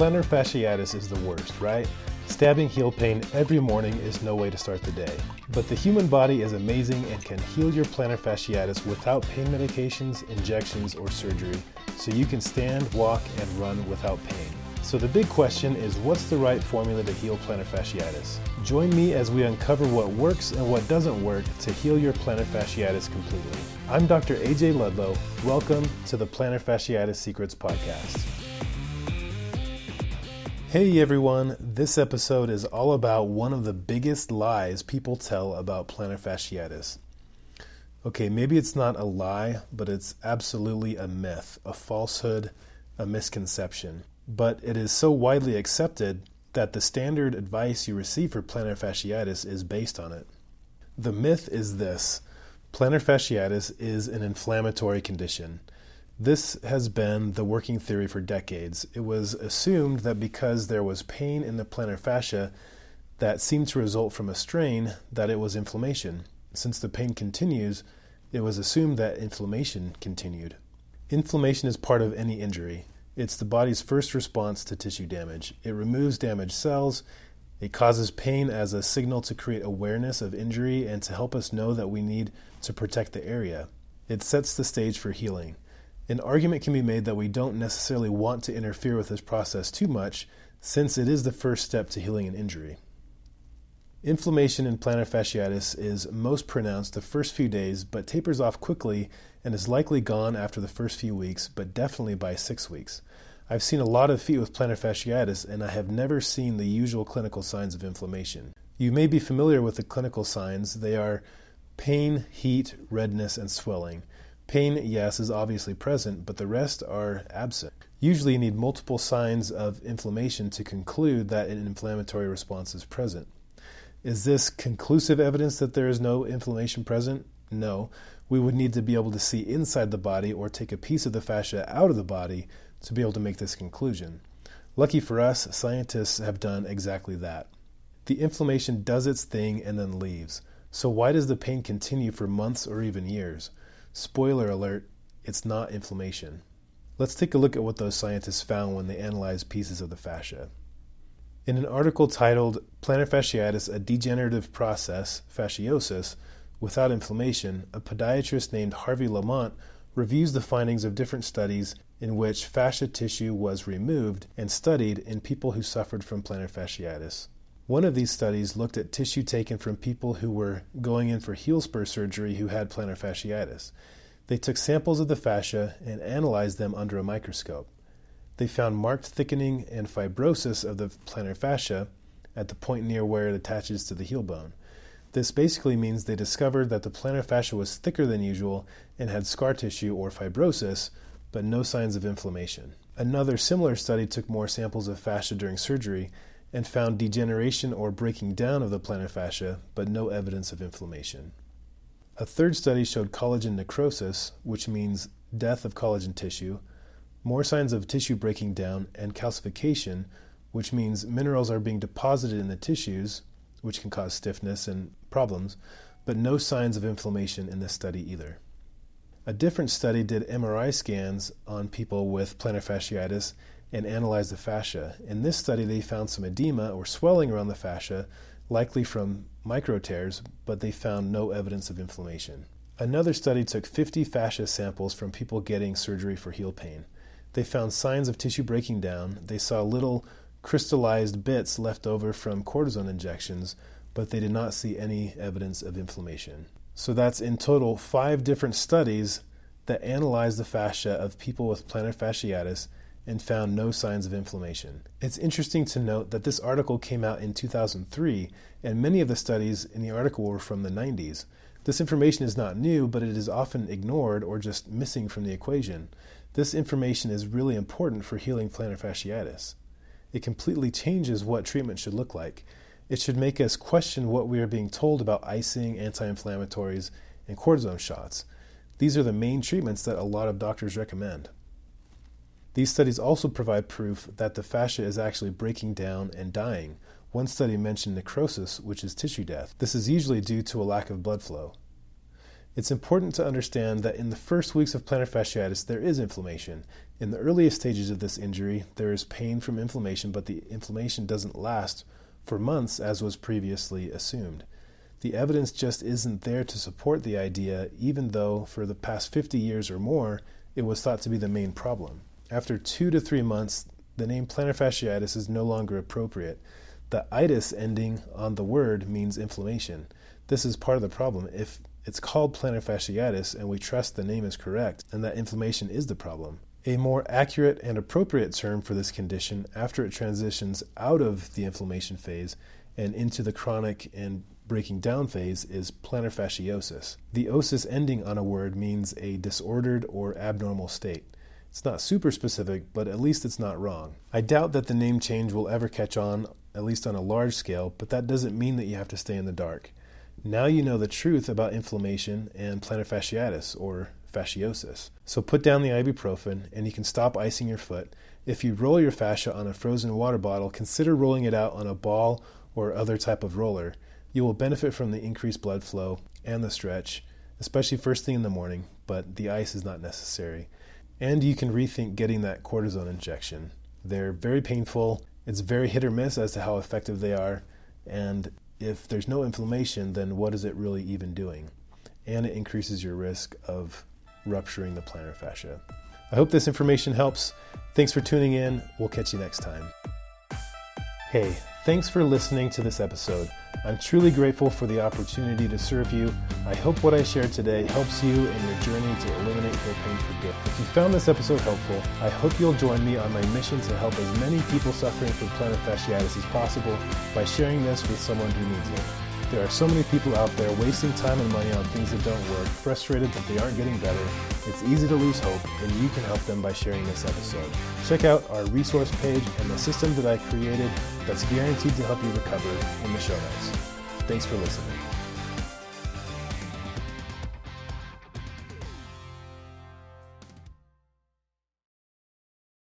Plantar fasciitis is the worst, right? Stabbing heel pain every morning is no way to start the day. But the human body is amazing and can heal your plantar fasciitis without pain medications, injections, or surgery, so you can stand, walk, and run without pain. So the big question is what's the right formula to heal plantar fasciitis? Join me as we uncover what works and what doesn't work to heal your plantar fasciitis completely. I'm Dr. AJ Ludlow. Welcome to the Plantar Fasciitis Secrets Podcast. Hey everyone, this episode is all about one of the biggest lies people tell about plantar fasciitis. Okay, maybe it's not a lie, but it's absolutely a myth, a falsehood, a misconception. But it is so widely accepted that the standard advice you receive for plantar fasciitis is based on it. The myth is this plantar fasciitis is an inflammatory condition. This has been the working theory for decades. It was assumed that because there was pain in the plantar fascia that seemed to result from a strain, that it was inflammation. Since the pain continues, it was assumed that inflammation continued. Inflammation is part of any injury. It's the body's first response to tissue damage. It removes damaged cells. It causes pain as a signal to create awareness of injury and to help us know that we need to protect the area. It sets the stage for healing. An argument can be made that we don't necessarily want to interfere with this process too much, since it is the first step to healing an injury. Inflammation in plantar fasciitis is most pronounced the first few days, but tapers off quickly and is likely gone after the first few weeks, but definitely by six weeks. I've seen a lot of feet with plantar fasciitis, and I have never seen the usual clinical signs of inflammation. You may be familiar with the clinical signs. They are pain, heat, redness, and swelling. Pain, yes, is obviously present, but the rest are absent. Usually, you need multiple signs of inflammation to conclude that an inflammatory response is present. Is this conclusive evidence that there is no inflammation present? No. We would need to be able to see inside the body or take a piece of the fascia out of the body to be able to make this conclusion. Lucky for us, scientists have done exactly that. The inflammation does its thing and then leaves. So, why does the pain continue for months or even years? Spoiler alert, it's not inflammation. Let's take a look at what those scientists found when they analyzed pieces of the fascia. In an article titled Plantar Fasciitis, a Degenerative Process, Fasciosis, Without Inflammation, a podiatrist named Harvey Lemont reviews the findings of different studies in which fascia tissue was removed and studied in people who suffered from plantar fasciitis. One of these studies looked at tissue taken from people who were going in for heel spur surgery who had plantar fasciitis. They took samples of the fascia and analyzed them under a microscope. They found marked thickening and fibrosis of the plantar fascia at the point near where it attaches to the heel bone. This basically means they discovered that the plantar fascia was thicker than usual and had scar tissue or fibrosis, but no signs of inflammation. Another similar study took more samples of fascia during surgery and found degeneration or breaking down of the plantar fascia, but no evidence of inflammation. A third study showed collagen necrosis, which means death of collagen tissue, more signs of tissue breaking down, and calcification, which means minerals are being deposited in the tissues, which can cause stiffness and problems, but no signs of inflammation in this study either. A different study did MRI scans on people with plantar fasciitis and analyzed the fascia. In this study, they found some edema or swelling around the fascia, likely from micro tears, but they found no evidence of inflammation. Another study took 50 fascia samples from people getting surgery for heel pain. They found signs of tissue breaking down. They saw little crystallized bits left over from cortisone injections, but they did not see any evidence of inflammation. So that's in total five different studies that analyzed the fascia of people with plantar fasciitis and found no signs of inflammation. It's interesting to note that this article came out in 2003, and many of the studies in the article were from the 90s. This information is not new, but it is often ignored or just missing from the equation. This information is really important for healing plantar fasciitis. It completely changes what treatment should look like. It should make us question what we are being told about icing, anti inflammatories, and cortisone shots. These are the main treatments that a lot of doctors recommend. These studies also provide proof that the fascia is actually breaking down and dying. One study mentioned necrosis, which is tissue death. This is usually due to a lack of blood flow. It's important to understand that in the first weeks of plantar fasciitis, there is inflammation. In the earliest stages of this injury, there is pain from inflammation, but the inflammation doesn't last for months as was previously assumed. The evidence just isn't there to support the idea, even though for the past 50 years or more, it was thought to be the main problem. After two to three months, the name plantar fasciitis is no longer appropriate. The itis ending on the word means inflammation. This is part of the problem. If it's called plantar fasciitis and we trust the name is correct and that inflammation is the problem, a more accurate and appropriate term for this condition after it transitions out of the inflammation phase and into the chronic and breaking down phase is plantar fasciosis. The osis ending on a word means a disordered or abnormal state. It's not super specific, but at least it's not wrong. I doubt that the name change will ever catch on, at least on a large scale, but that doesn't mean that you have to stay in the dark. Now you know the truth about inflammation and plantar fasciitis, or fasciosis. So put down the ibuprofen and you can stop icing your foot. If you roll your fascia on a frozen water bottle, consider rolling it out on a ball or other type of roller. You will benefit from the increased blood flow and the stretch, especially first thing in the morning, but the ice is not necessary. And you can rethink getting that cortisone injection. They're very painful. It's very hit or miss as to how effective they are. And if there's no inflammation, then what is it really even doing? And it increases your risk of rupturing the plantar fascia. I hope this information helps. Thanks for tuning in. We'll catch you next time. Hey, thanks for listening to this episode. I'm truly grateful for the opportunity to serve you. I hope what I shared today helps you in your journey to eliminate your pain for good. If you found this episode helpful, I hope you'll join me on my mission to help as many people suffering from plantar fasciitis as possible by sharing this with someone who needs it. There are so many people out there wasting time and money on things that don't work, frustrated that they aren't getting better. It's easy to lose hope, and you can help them by sharing this episode. Check out our resource page and the system that I created that's guaranteed to help you recover in the show notes. Thanks for listening.